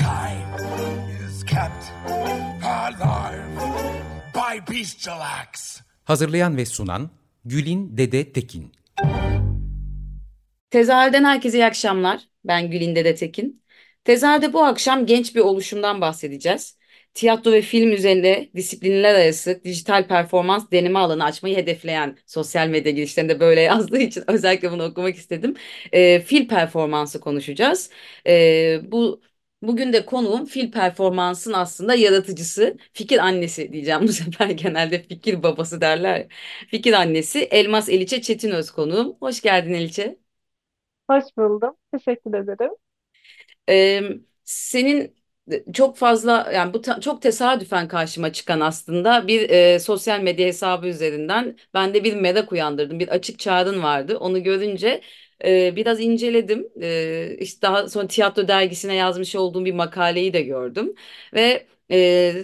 Mankind is kept alive by bestial acts. Hazırlayan ve sunan Gülin Dede Tekin. Tezahürden herkese iyi akşamlar. Ben Gülin Dede Tekin. Tezahürde bu akşam genç bir oluşumdan bahsedeceğiz. Tiyatro ve film üzerinde disiplinler arası dijital performans deneme alanı açmayı hedefleyen sosyal medya girişlerinde böyle yazdığı için özellikle bunu okumak istedim. E, fil performansı konuşacağız. E, bu Bugün de konuğum fil performansın aslında yaratıcısı, fikir annesi diyeceğim bu sefer genelde fikir babası derler. Fikir annesi Elmas Eliçe Çetinöz konuğum. Hoş geldin Eliçe. Hoş buldum. Teşekkür ederim. Ee, senin çok fazla yani bu çok tesadüfen karşıma çıkan aslında bir e, sosyal medya hesabı üzerinden ben de bir merak uyandırdım. Bir açık çağrın vardı. Onu görünce e, biraz inceledim. E, işte daha sonra tiyatro dergisine yazmış olduğum bir makaleyi de gördüm ve e,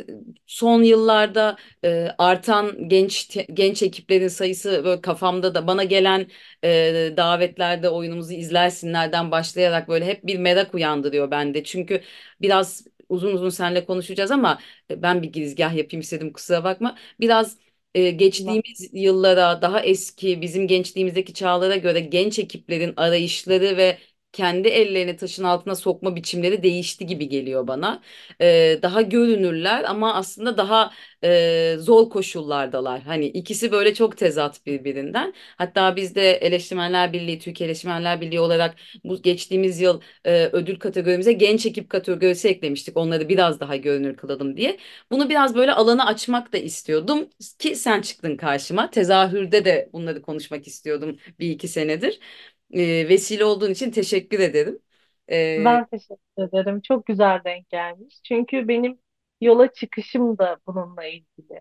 son yıllarda e, artan genç genç ekiplerin sayısı böyle kafamda da bana gelen e, davetlerde oyunumuzu izlersinlerden başlayarak böyle hep bir merak uyandırıyor bende. Çünkü biraz uzun uzun seninle konuşacağız ama ben bir girizgah yapayım istedim kusura bakma. Biraz e, geçtiğimiz yıllara, daha eski bizim gençliğimizdeki çağlara göre genç ekiplerin arayışları ve kendi ellerini taşın altına sokma biçimleri değişti gibi geliyor bana. Ee, daha görünürler ama aslında daha e, zor koşullardalar. Hani ikisi böyle çok tezat birbirinden. Hatta biz de Eleştirmenler Birliği, Türkiye Eleştirmenler Birliği olarak bu geçtiğimiz yıl e, ödül kategorimize genç ekip kategorisi eklemiştik. Onları biraz daha görünür kılalım diye. Bunu biraz böyle alanı açmak da istiyordum ki sen çıktın karşıma. Tezahürde de bunları konuşmak istiyordum bir iki senedir e, vesile olduğun için teşekkür ederim. E, Ben teşekkür ederim. Çok güzel denk gelmiş. Çünkü benim yola çıkışım da bununla ilgili.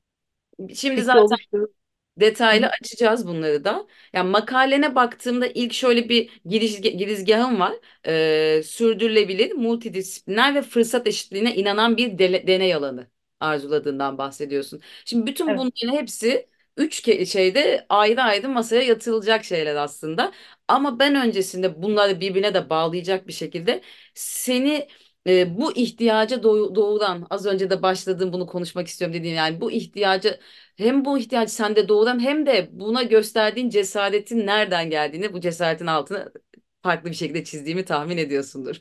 şimdi Fikri zaten oluşturup detaylı açacağız bunları da. Yani makalene baktığımda ilk şöyle bir giriş, girizgahım var. E, sürdürülebilir, multidisipliner ve fırsat eşitliğine inanan bir dele- deney alanı arzuladığından bahsediyorsun. Şimdi bütün Evet, bunların hepsi üç şeyde ayrı ayrı masaya yatırılacak şeyler aslında. Ama ben öncesinde bunları birbirine de bağlayacak bir şekilde seni e, bu ihtiyaca doğ- doğuran az önce de başladığım bunu konuşmak istiyorum dediğin yani bu ihtiyacı hem bu ihtiyacı sende doğuran hem de buna gösterdiğin cesaretin nereden geldiğini bu cesaretin altını farklı bir şekilde çizdiğimi tahmin ediyorsundur.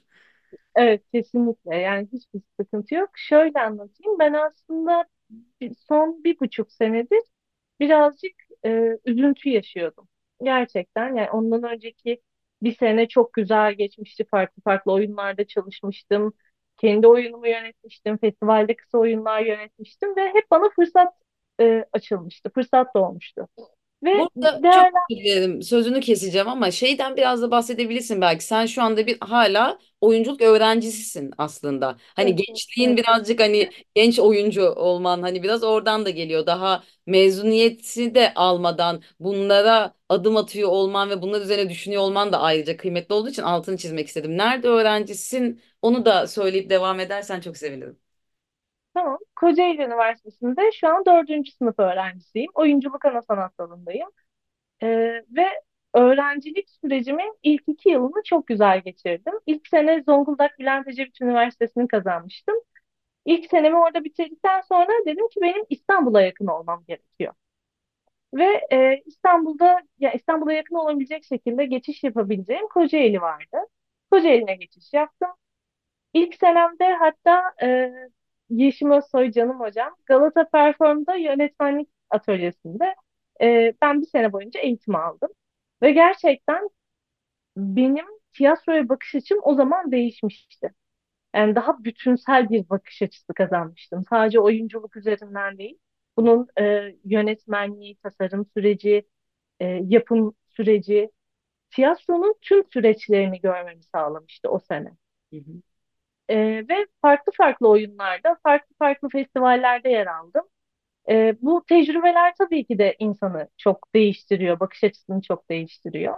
evet kesinlikle. Yani hiçbir sıkıntı yok. Şöyle anlatayım. Ben aslında son bir buçuk senedir birazcık e, üzüntü yaşıyordum. Gerçekten. Yani ondan önceki bir sene çok güzel geçmişti. Farklı farklı oyunlarda çalışmıştım. Kendi oyunumu yönetmiştim. Festivalde kısa oyunlar yönetmiştim ve hep bana fırsat e, açılmıştı. Fırsat doğmuştu. Ve Burada çok değerler özür dilerim, sözünü keseceğim ama şeyden biraz da bahsedebilirsin belki. Sen şu anda bir hala oyunculuk öğrencisisin aslında. Hani gençliğin birazcık hani genç oyuncu olman hani biraz oradan da geliyor. Daha mezuniyeti de almadan bunlara adım atıyor olman ve bunlar üzerine düşünüyor olman da ayrıca kıymetli olduğu için altını çizmek istedim. Nerede öğrencisin? Onu da söyleyip devam edersen çok sevinirim. Tamam. Kocaeli Üniversitesi'nde şu an dördüncü sınıf öğrencisiyim. Oyunculuk ana sanat dalındayım. Ee, ve öğrencilik sürecimin ilk iki yılını çok güzel geçirdim. İlk sene Zonguldak Bülent Ecevit Üniversitesi'ni kazanmıştım. İlk senemi orada bitirdikten sonra dedim ki benim İstanbul'a yakın olmam gerekiyor. Ve e, İstanbul'da ya İstanbul'a yakın olabilecek şekilde geçiş yapabileceğim Kocaeli vardı. Kocaeli'ne geçiş yaptım. İlk senemde hatta e, Yeşim Özsoy canım hocam Galata Perform'da yönetmenlik atölyesinde e, ben bir sene boyunca eğitim aldım. Ve gerçekten benim tiyatroya bakış açım o zaman değişmişti. Yani daha bütünsel bir bakış açısı kazanmıştım. Sadece oyunculuk üzerinden değil. Bunun e, yönetmenliği, tasarım süreci, e, yapım süreci, tiyatronun tüm süreçlerini görmemi sağlamıştı o sene. Hı hı. E, ve farklı farklı oyunlarda, farklı farklı festivallerde yer aldım. E, bu tecrübeler tabii ki de insanı çok değiştiriyor, bakış açısını çok değiştiriyor.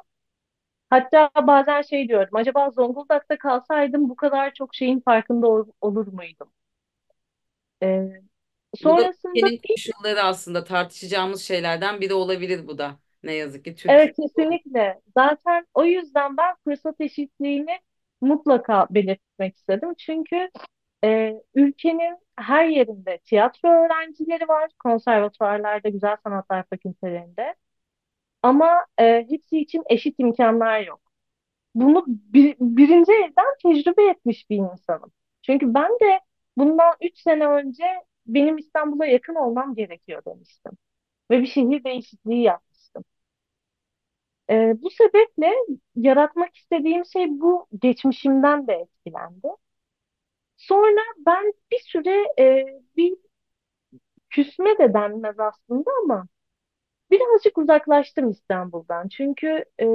Hatta bazen şey diyorum, acaba Zonguldak'ta kalsaydım bu kadar çok şeyin farkında ol- olur muydum? E, Bu da sonrasında ülkenin koşulları aslında tartışacağımız şeylerden biri olabilir bu da. Ne yazık ki Türkiye. Evet kesinlikle. Zaten o yüzden ben fırsat eşitliğini mutlaka belirtmek istedim. Çünkü e, ülkenin her yerinde tiyatro öğrencileri var, konservatuvarlarda, güzel sanatlar fakültelerinde. Ama e, hepsi için eşit imkanlar yok. Bunu bir- birinci elden tecrübe etmiş bir insanım. Çünkü ben de bundan üç sene önce benim İstanbul'a yakın olmam gerekiyor demiştim. Ve bir şehir değişikliği yapmıştım. Ee, bu sebeple yaratmak istediğim şey bu geçmişimden de etkilendi. Sonra ben bir süre e, bir küsme de denmez aslında ama birazcık uzaklaştım İstanbul'dan. Çünkü e,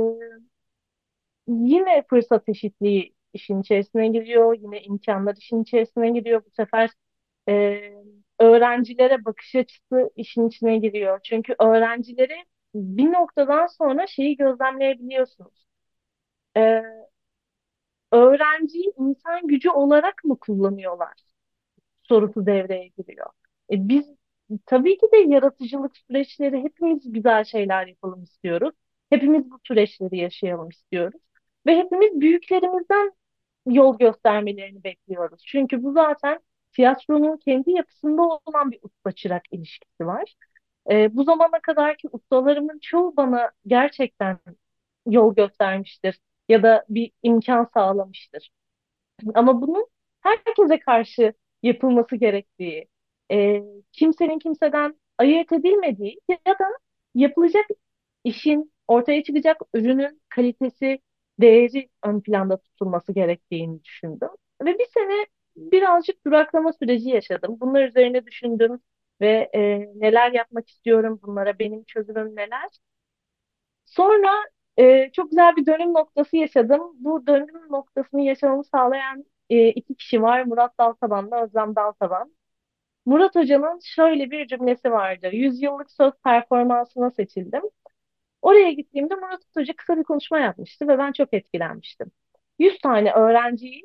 yine fırsat eşitliği işin içerisine giriyor, yine imkanlar işin içerisine giriyor. Bu sefer e, öğrencilere bakış açısı işin içine giriyor. Çünkü öğrencileri bir noktadan sonra şeyi gözlemleyebiliyorsunuz. E, öğrenciyi insan gücü olarak mı kullanıyorlar sorusu devreye giriyor. E biz tabii ki de yaratıcılık süreçleri hepimiz güzel şeyler yapalım istiyoruz. Hepimiz bu süreçleri yaşayalım istiyoruz. Ve hepimiz büyüklerimizden yol göstermelerini bekliyoruz. Çünkü bu zaten tiyatronun kendi yapısında olan bir usta çırak ilişkisi var. E, bu zamana kadarki ustalarımın çoğu bana gerçekten yol göstermiştir ya da bir imkan sağlamıştır. Ama bunun herkese karşı yapılması gerektiği, e, kimsenin kimseden ayırt edilmediği ya da yapılacak işin, ortaya çıkacak ürünün kalitesi, değeri ön planda tutulması gerektiğini düşündüm. Ve bir sene birazcık duraklama süreci yaşadım. Bunlar üzerine düşündüm ve e, neler yapmak istiyorum, bunlara benim çözümüm neler. Sonra e, çok güzel bir dönüm noktası yaşadım. Bu dönüm noktasını yaşamamı sağlayan e, iki kişi var. Murat Daltaban'la Özlem Daltaban. Murat Hoca'nın şöyle bir cümlesi vardı. Yüzyıllık söz performansına seçildim. Oraya gittiğimde Murat Hoca kısa bir konuşma yapmıştı ve ben çok etkilenmiştim. 100 tane öğrenciyi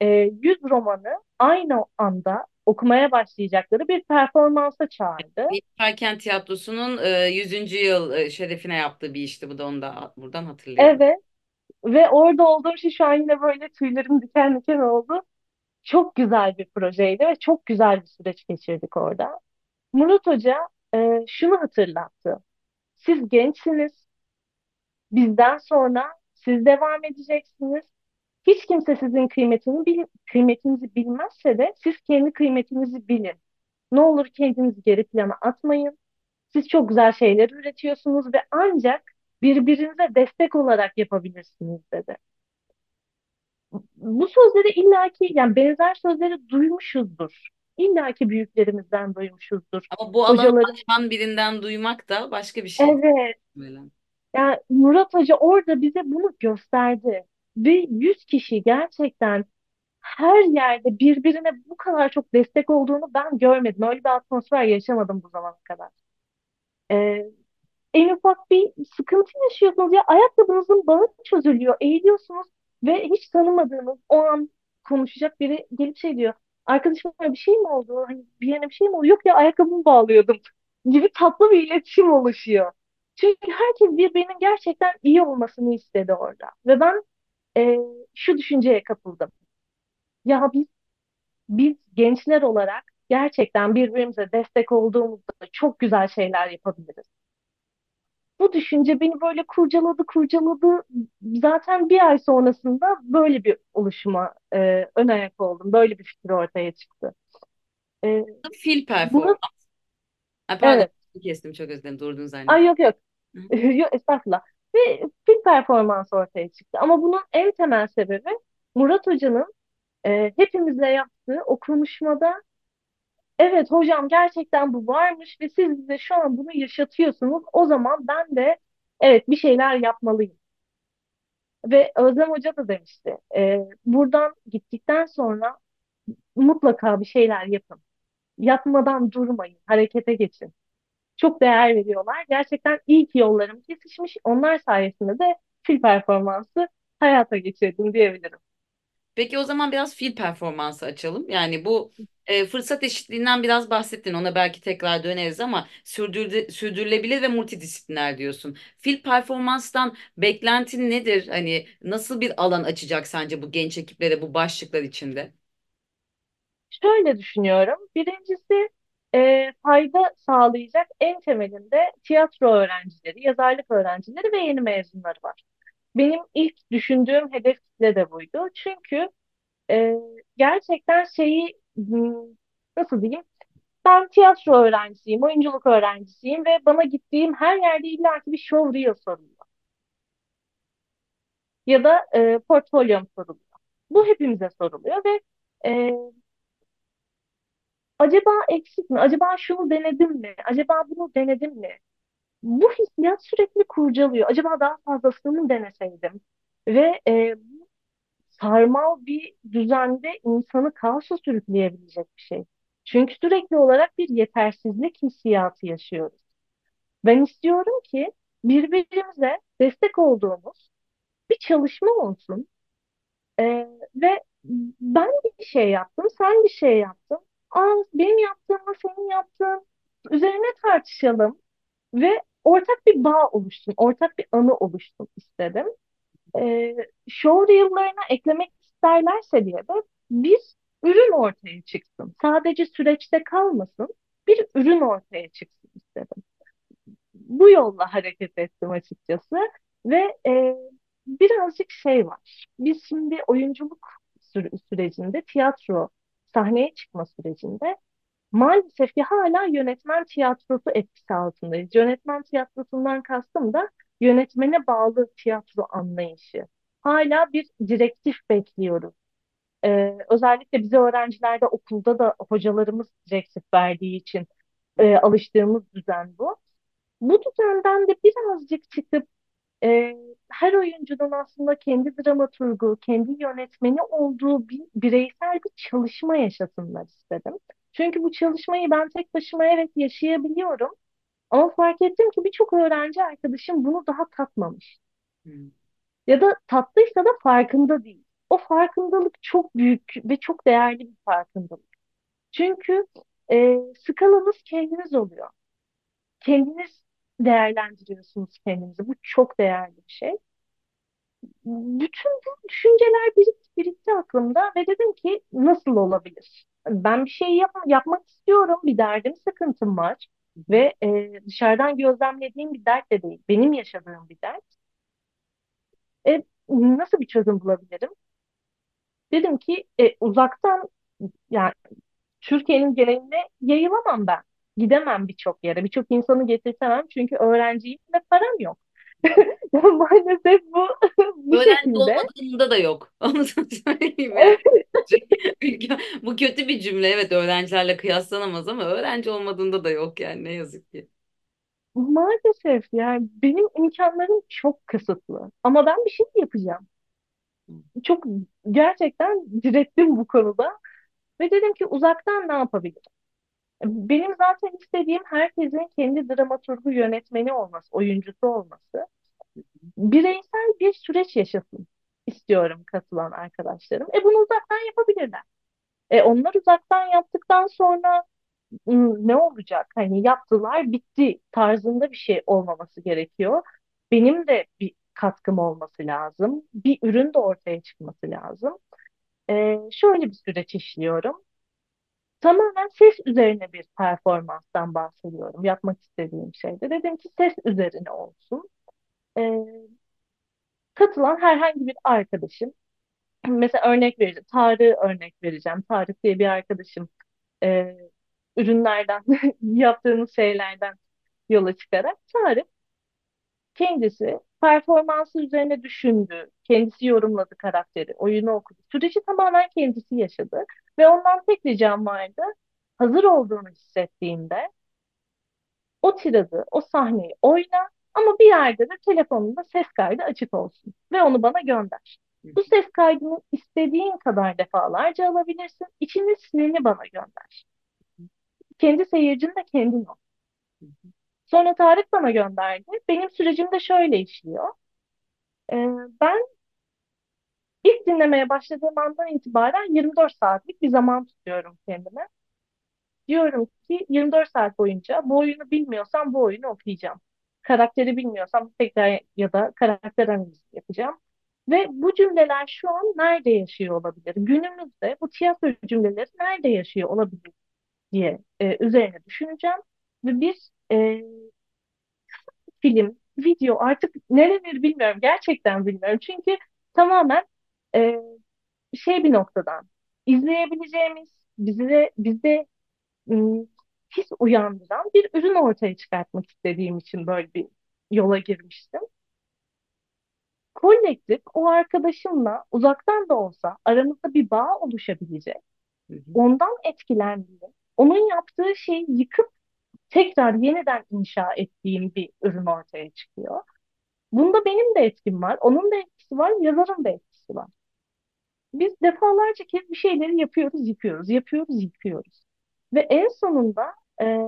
e, 100 romanı aynı anda okumaya başlayacakları bir performansa çağırdı. Yaparken Tiyatrosu'nun e, 100. yıl e, şerefine yaptığı bir işti. Bu da onu da buradan hatırlayalım. Evet ve orada olduğum şey şu an yine böyle tüylerim diken diken oldu. Çok güzel bir projeydi ve çok güzel bir süreç geçirdik orada. Murat Hoca e, şunu hatırlattı. Siz gençsiniz. Bizden sonra siz devam edeceksiniz. Hiç kimse sizin kıymetini bil, kıymetinizi bilmezse de siz kendi kıymetinizi bilin. Ne olur kendinizi geri plana atmayın. Siz çok güzel şeyler üretiyorsunuz ve ancak birbirinize destek olarak yapabilirsiniz dedi. Bu sözleri illaki yani benzer sözleri duymuşuzdur. İllaki büyüklerimizden duymuşuzdur. Ama bu alanı Hocaların açan birinden duymak da başka bir şey. evet Böyle. yani Murat Hoca orada bize bunu gösterdi. Ve 100 kişi gerçekten her yerde birbirine bu kadar çok destek olduğunu ben görmedim. Öyle bir atmosfer yaşamadım bu zamana kadar. Ee, en ufak bir sıkıntı yaşıyorsunuz ya ayakkabınızın bağı çözülüyor, eğiliyorsunuz ve hiç tanımadığınız o an konuşacak biri gelip şey diyor. Arkadaşım bir şey mi oldu? Hani bir yerine bir şey mi oldu? Yok ya ayakkabımı bağlıyordum gibi tatlı bir iletişim oluşuyor. Çünkü herkes birbirinin gerçekten iyi olmasını istedi orada. Ve ben e, şu düşünceye kapıldım. Ya biz biz gençler olarak gerçekten birbirimize destek olduğumuzda çok güzel şeyler yapabiliriz. Bu düşünce beni böyle kurcaladı, kurcaladı. Zaten bir ay sonrasında böyle bir oluşuma e, ön ayak oldum. Böyle bir fikir ortaya çıktı. E, Fil performans. bunu, Ha, pardon evet. kestim çok özür dilerim. Durdun Ay zannettim. yok yok. Hı. Yok estağfurullah. Ve fil performans ortaya çıktı. Ama bunun en temel sebebi Murat Hoca'nın e, hepimizle yaptığı o konuşmada evet hocam gerçekten bu varmış ve siz bize şu an bunu yaşatıyorsunuz. O zaman ben de evet bir şeyler yapmalıyım. Ve Özlem Hoca da demişti. e, buradan gittikten sonra mutlaka bir şeyler yapın. Yapmadan durmayın, harekete geçin. Çok değer veriyorlar. Gerçekten iyi ki yollarım kesişmiş. Onlar sayesinde de fil performansı hayata geçirdim diyebilirim. Peki o zaman biraz fiil performansı açalım. Yani bu e, fırsat eşitliğinden biraz bahsettin. Ona belki tekrar döneriz ama sürdürde, sürdürülebilir ve multidisipliner diyorsun. Fiil performanstan beklentin nedir? Hani nasıl bir alan açacak sence bu genç ekiplere bu başlıklar içinde? Şöyle düşünüyorum. Birincisi e, fayda sağlayacak en temelinde tiyatro öğrencileri, yazarlık öğrencileri ve yeni mezunları var. Benim ilk düşündüğüm hedef kitle de buydu. Çünkü e, gerçekten şeyi hmm, nasıl diyeyim? Ben tiyatro öğrencisiyim, oyunculuk öğrencisiyim ve bana gittiğim her yerde illaki bir show reel soruluyor. Ya da e, portfolyom soruluyor. Bu hepimize soruluyor ve e, acaba eksik mi? Acaba şunu denedim mi? Acaba bunu denedim mi? Bu hissiyat sürekli kurcalıyor. Acaba daha fazlasını mı deneseydim? Ve e, sarmal bir düzende insanı kaosa sürükleyebilecek bir şey. Çünkü sürekli olarak bir yetersizlik hissiyatı yaşıyoruz. Ben istiyorum ki birbirimize destek olduğumuz bir çalışma olsun. Ee, ve ben bir şey yaptım, sen bir şey yaptın. Aa, benim yaptığımla senin yaptığın üzerine tartışalım ve ortak bir bağ oluşsun, ortak bir anı oluşsun istedim. Ee, show reel'larına eklemek isterlerse diye de bir ürün ortaya çıksın. Sadece süreçte kalmasın, bir ürün ortaya çıksın istedim. Bu yolla hareket ettim açıkçası ve e, birazcık şey var. Biz şimdi oyunculuk süre- sürecinde, tiyatro sahneye çıkma sürecinde maalesef ki hala yönetmen tiyatrosu etkisi altındayız. Yönetmen tiyatrosundan kastım da yönetmene bağlı tiyatro anlayışı. Hala bir direktif bekliyoruz. Ee, özellikle bize öğrencilerde okulda da hocalarımız direktif verdiği için e, alıştığımız düzen bu. Bu düzenden de birazcık çıkıp e, her oyuncunun aslında kendi dramaturgu, kendi yönetmeni olduğu bir bireysel bir çalışma yaşasınlar istedim. Çünkü bu çalışmayı ben tek başıma evet yaşayabiliyorum. Ama fark ettim ki birçok öğrenci arkadaşım bunu daha tatmamış. Hmm. Ya da tattıysa da farkında değil. O farkındalık çok büyük ve çok değerli bir farkındalık. Çünkü e, skalanız kendiniz oluyor. Kendiniz değerlendiriyorsunuz kendinizi. Bu çok değerli bir şey. Bütün bu düşünceler birikti, birikti aklımda ve dedim ki nasıl olabilir? Ben bir şey yap yapmak istiyorum. Bir derdim, sıkıntım var. Ve e, dışarıdan gözlemlediğim bir dert de değil. Benim yaşadığım bir dert. E, nasıl bir çözüm bulabilirim? Dedim ki e, uzaktan yani Türkiye'nin geneline yayılamam ben. Gidemem birçok yere. Birçok insanı getirtemem çünkü öğrenciyim ve param yok. Maalesef bu bu Öğrenci şekilde. olmadığında da yok. Onu söyleyeyim. Bu kötü bir cümle. Evet öğrencilerle kıyaslanamaz ama öğrenci olmadığında da yok yani ne yazık ki. Maalesef yani benim imkanlarım çok kısıtlı. Ama ben bir şey yapacağım. Çok gerçekten direttim bu konuda. Ve dedim ki uzaktan ne yapabilirim? Benim zaten istediğim herkesin kendi dramaturgu yönetmeni olması, oyuncusu olması. Bireysel bir süreç yaşasın istiyorum katılan arkadaşlarım. E bunu uzaktan yapabilirler. E onlar uzaktan yaptıktan sonra "Hmm, ne olacak? Hani yaptılar, bitti tarzında bir şey olmaması gerekiyor. Benim de bir katkım olması lazım. Bir ürün de ortaya çıkması lazım. E, şöyle bir süreç işliyorum. Tamamen ses üzerine bir performanstan bahsediyorum. Yapmak istediğim şeyde. Dedim ki ses üzerine olsun. Ee, katılan herhangi bir arkadaşım, mesela örnek vereceğim, Tarık'ı örnek vereceğim. Tarık diye bir arkadaşım e, ürünlerden, yaptığımız şeylerden yola çıkarak Tarık kendisi performansı üzerine düşündü, kendisi yorumladı karakteri, oyunu okudu. Süreci tamamen kendisi yaşadı ve ondan tek ricam vardı. Hazır olduğunu hissettiğinde o tiradı, o sahneyi oyna ama bir yerde de telefonunda ses kaydı açık olsun ve onu bana gönder. Bu ses kaydını istediğin kadar defalarca alabilirsin. İçinin sinini bana gönder. Kendi seyircin de kendin ol. Sonra Tarık bana gönderdi. Benim sürecim de şöyle işliyor. Ee, ben ilk dinlemeye başladığım andan itibaren 24 saatlik bir zaman tutuyorum kendime. Diyorum ki 24 saat boyunca bu oyunu bilmiyorsam bu oyunu okuyacağım. Karakteri bilmiyorsam tekrar ya da karakter analizi yapacağım. Ve bu cümleler şu an nerede yaşıyor olabilir? Günümüzde bu tiyatro cümleleri nerede yaşıyor olabilir diye e, üzerine düşüneceğim. Ve bir e, film, video artık nereleri bilmiyorum. Gerçekten bilmiyorum. Çünkü tamamen e, şey bir noktadan izleyebileceğimiz, bize bizde ım, his uyandıran bir ürün ortaya çıkartmak istediğim için böyle bir yola girmiştim. Kolektif o arkadaşımla uzaktan da olsa aramızda bir bağ oluşabilecek, Hı hı. ondan etkilendiğim, onun yaptığı şeyi yıkıp tekrar yeniden inşa ettiğim bir ürün ortaya çıkıyor. Bunda benim de etkim var, onun da etkisi var, yazarın da etkisi var. Biz defalarca kez bir şeyleri yapıyoruz, yıkıyoruz, yapıyoruz, yıkıyoruz. Ve en sonunda e,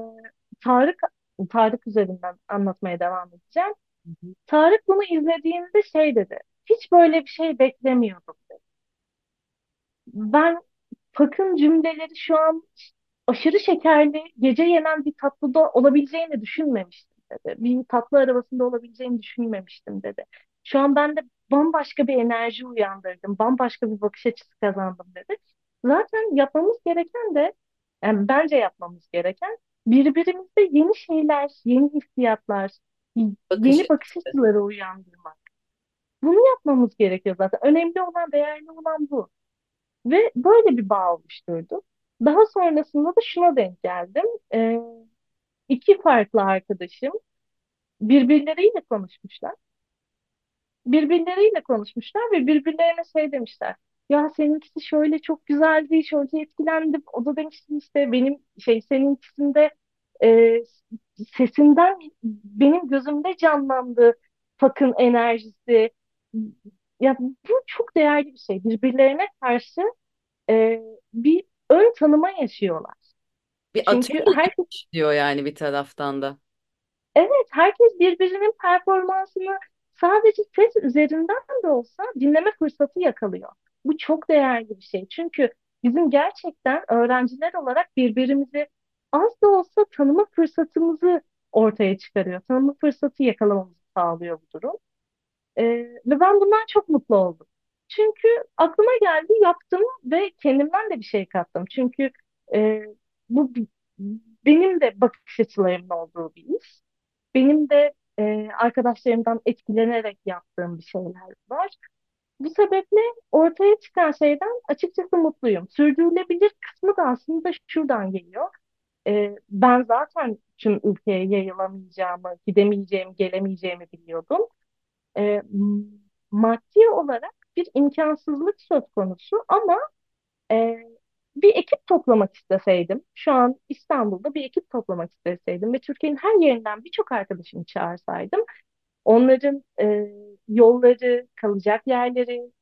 Tarık Tarık üzerinden anlatmaya devam edeceğim. Hı hı. Tarık bunu izlediğinde şey dedi. Hiç böyle bir şey beklemiyordum dedi. Ben Pak'ın cümleleri şu an aşırı şekerli, gece yenen bir tatlıda olabileceğini düşünmemiştim dedi. Bir tatlı arabasında olabileceğini düşünmemiştim dedi. Şu an ben de bambaşka bir enerji uyandırdım, bambaşka bir bakış açısı kazandım dedi. Zaten yapmamız gereken de, yani bence yapmamız gereken birbirimizde yeni şeyler, yeni hissiyatlar, Bakış yeni bakış açıları uyandırmak. Bunu yapmamız gerekiyor zaten. Önemli olan, değerli olan bu. Ve böyle bir bağ oluşturdu. Daha sonrasında da şuna denk geldim. Ee, iki farklı arkadaşım birbirleriyle konuşmuşlar. Birbirleriyle konuşmuşlar ve birbirlerine şey demişler. Ya seninkisi şöyle çok güzeldi, şöyle etkilendim. O da demişti işte benim şey seninkisinde e, sesinden benim gözümde canlandı Fakın enerjisi. Ya bu çok değerli bir şey. Birbirlerine karşı e, bir ön tanıma yaşıyorlar. Bir Çünkü herkes diyor yani bir taraftan da. evet herkes birbirinin performansını sadece ses üzerinden de olsa dinleme fırsatı yakalıyor. Bu çok değerli bir şey. Çünkü bizim gerçekten öğrenciler olarak birbirimizi az da olsa tanıma fırsatımızı ortaya çıkarıyor. Tanıma fırsatı yakalamamızı sağlıyor bu durum. Ee, ve ben bundan çok mutlu oldum. Çünkü aklıma geldi, yaptım ve kendimden de bir şey kattım. Çünkü e, bu benim de bakış açılarımın olduğu bir iş. Benim de e, arkadaşlarımdan etkilenerek yaptığım bir şeyler var. Bu sebeple ortaya çıkan şeyden açıkçası mutluyum. Sürdürülebilir kısmı da aslında şuradan geliyor. E, ben zaten tüm ülkeye yayılamayacağımı, gidemeyeceğimi, gelemeyeceğimi biliyordum e, maddi olarak bir imkansızlık söz konusu ama e, bir ekip toplamak isteseydim, şu an İstanbul'da bir ekip toplamak isteseydim ve Türkiye'nin her yerinden birçok arkadaşımı çağırsaydım, onların e, yolları, kalacak yerleri,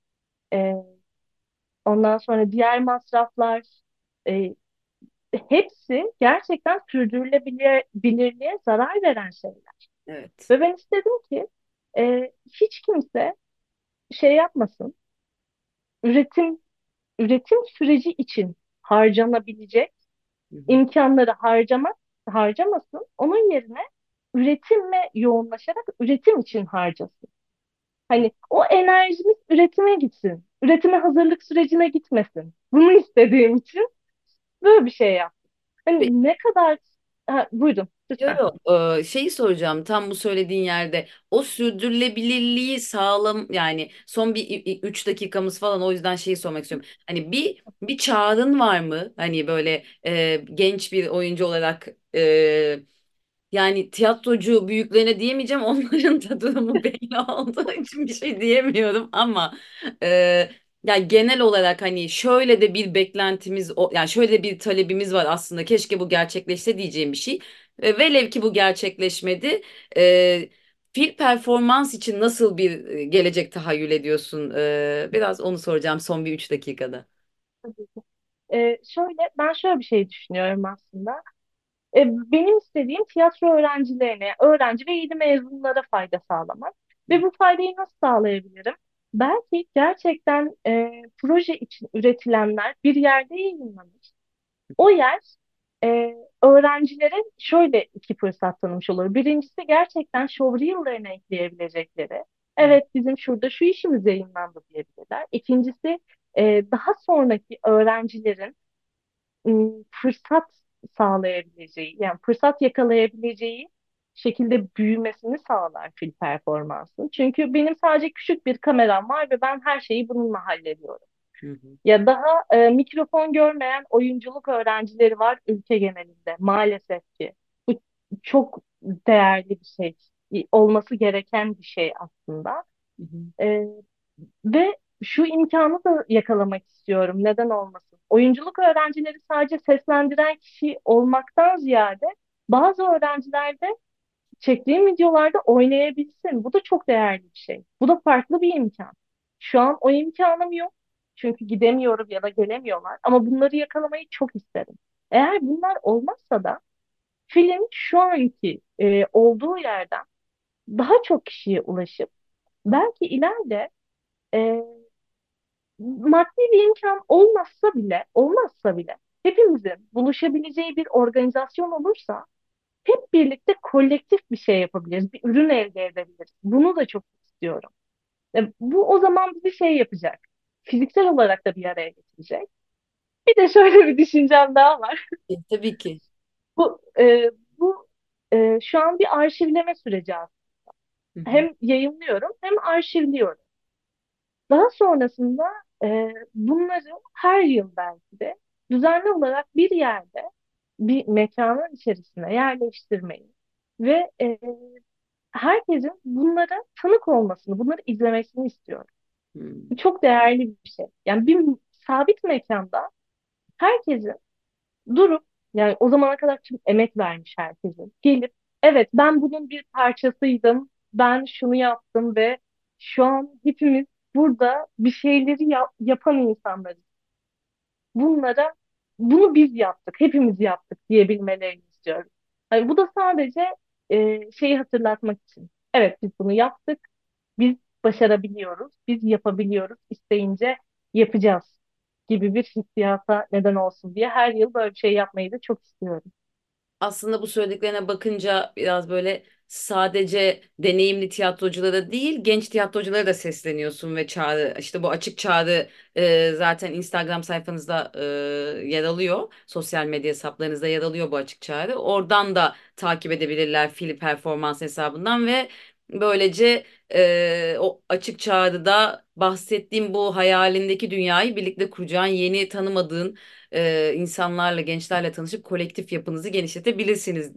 e, ondan sonra diğer masraflar, e, hepsi gerçekten sürdürülebilirliğe zarar veren şeyler. Evet. Ve ben istedim ki e, hiç kimse şey yapmasın, üretim üretim süreci için harcanabilecek Hı hı. imkanları harcamak harcamasın. Onun yerine üretime yoğunlaşarak üretim için harcasın. Hani o enerjimiz üretime gitsin. Üretime hazırlık sürecine gitmesin. Bunu istediğim için böyle bir şey yaptım. Hani ne kadar ha, buyurun lütfen. yo, Ee, şeyi soracağım tam bu söylediğin yerde o sürdürülebilirliği sağlam yani son bir 3 dakikamız falan o yüzden şeyi sormak istiyorum. Hani bir bir çağrın var mı? Hani böyle e, genç bir oyuncu olarak e, yani tiyatrocu büyüklerine diyemeyeceğim onların da durumu belli olduğu için bir şey diyemiyorum ama e, yani genel olarak hani şöyle de bir beklentimiz o yani şöyle bir talebimiz var aslında keşke bu gerçekleşse diyeceğim bir şey. E, velev ki bu gerçekleşmedi. E, Fil performans için nasıl bir e, gelecek tahayyül ediyorsun? Ee, biraz onu soracağım son bir üç dakikada. Tabii. Ee, şöyle, ben şöyle bir şey düşünüyorum aslında. E, benim istediğim tiyatro öğrencilerine, öğrenci ve yeni mezunlara fayda sağlamak. Ve bu faydayı nasıl sağlayabilirim? Belki gerçekten e, proje için üretilenler bir yerde yayınlanır. O yer e, öğrencilere şöyle iki fırsat tanımış olur. Birincisi gerçekten showreel'larına ekleyebilecekleri. Evet bizim şurada şu işimiz yayınlandı diyebilirler. İkincisi e, daha sonraki öğrencilerin ım, fırsat sağlayabileceği, yani fırsat yakalayabileceği şekilde büyümesini sağlar fil performansın. Çünkü benim sadece küçük bir kameram var ve ben her şeyi bununla hallediyorum. Hı hı. Ya daha e, mikrofon görmeyen oyunculuk öğrencileri var ülke genelinde maalesef ki. Bu çok değerli bir şey, olması gereken bir şey aslında. Hı hı. E, ve şu imkanı da yakalamak istiyorum. Neden olmasın? Oyunculuk öğrencileri sadece seslendiren kişi olmaktan ziyade bazı öğrenciler de çektiğim videolarda oynayabilsin. Bu da çok değerli bir şey. Bu da farklı bir imkan. Şu an o imkanım yok. Çünkü gidemiyorum ya da gelemiyorlar. Ama bunları yakalamayı çok isterim. Eğer bunlar olmazsa da film şu anki e, olduğu yerden daha çok kişiye ulaşıp belki ileride e, maddi bir imkan olmazsa bile olmazsa bile hepimizin buluşabileceği bir organizasyon olursa hep birlikte kolektif bir şey yapabiliriz. Bir ürün elde edebiliriz. Bunu da çok istiyorum. E, bu o zaman bizi şey yapacak. Fiziksel olarak da bir araya getirecek. Bir de şöyle bir düşüncem daha var. E, tabii ki. Bu e, bu e, şu an bir arşivleme süreci aslında. Hı hı. Hem yayınlıyorum hem arşivliyorum. Daha sonrasında e, bunları her yıl belki de düzenli olarak bir yerde bir mekanın içerisine yerleştirmeyi ve e, herkesin bunlara tanık olmasını, bunları izlemesini istiyorum. Bu çok değerli bir şey. Yani bir sabit mekanda herkesin durup yani o zamana kadar tüm emek vermiş herkesin gelip evet ben bunun bir parçasıydım. Ben şunu yaptım ve şu an hepimiz burada bir şeyleri yap- yapan insanlarız. Bunlara bunu biz yaptık, hepimiz yaptık diyebilmelerini istiyorum. Yani bu da sadece e, şeyi hatırlatmak için. Evet biz bunu yaptık, biz başarabiliyoruz, biz yapabiliyoruz, isteyince yapacağız gibi bir hissiyata neden olsun diye her yıl böyle bir şey yapmayı da çok istiyorum. Aslında bu söylediklerine bakınca biraz böyle sadece deneyimli tiyatroculara değil genç tiyatroculara da sesleniyorsun ve çağrı işte bu açık çağrı e, zaten Instagram sayfanızda e, yer alıyor. Sosyal medya hesaplarınızda yer alıyor bu açık çağrı. Oradan da takip edebilirler Fili Performans hesabından ve böylece e, o açık çağrıda bahsettiğim bu hayalindeki dünyayı birlikte kuracağın yeni tanımadığın e, insanlarla, gençlerle tanışıp kolektif yapınızı genişletebilirsiniz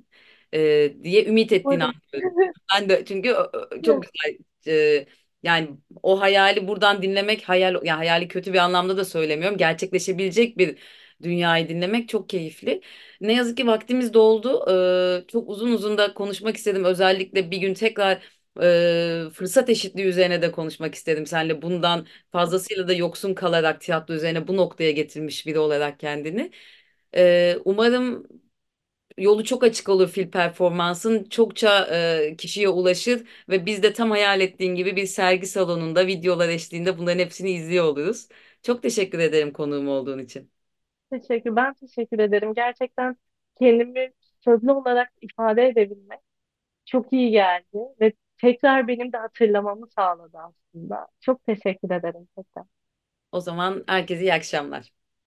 e, diye ümit ettiğini anlıyorum. Ben de çünkü çok güzel e, yani o hayali buradan dinlemek hayal yani hayali kötü bir anlamda da söylemiyorum. Gerçekleşebilecek bir dünyayı dinlemek çok keyifli. Ne yazık ki vaktimiz doldu. E, çok uzun uzun da konuşmak istedim. Özellikle bir gün tekrar fırsat eşitliği üzerine de konuşmak istedim seninle. Bundan fazlasıyla da yoksun kalarak tiyatro üzerine bu noktaya getirmiş biri olarak kendini. Umarım yolu çok açık olur fil performansın. Çokça kişiye ulaşır ve biz de tam hayal ettiğin gibi bir sergi salonunda videolar eşliğinde bunların hepsini izliyor oluruz. Çok teşekkür ederim konuğum olduğun için. Teşekkür, ben teşekkür ederim. Gerçekten kendimi sözlü olarak ifade edebilmek çok iyi geldi ve tekrar benim de hatırlamamı sağladı aslında. Çok teşekkür ederim tekrar. O zaman herkese iyi akşamlar.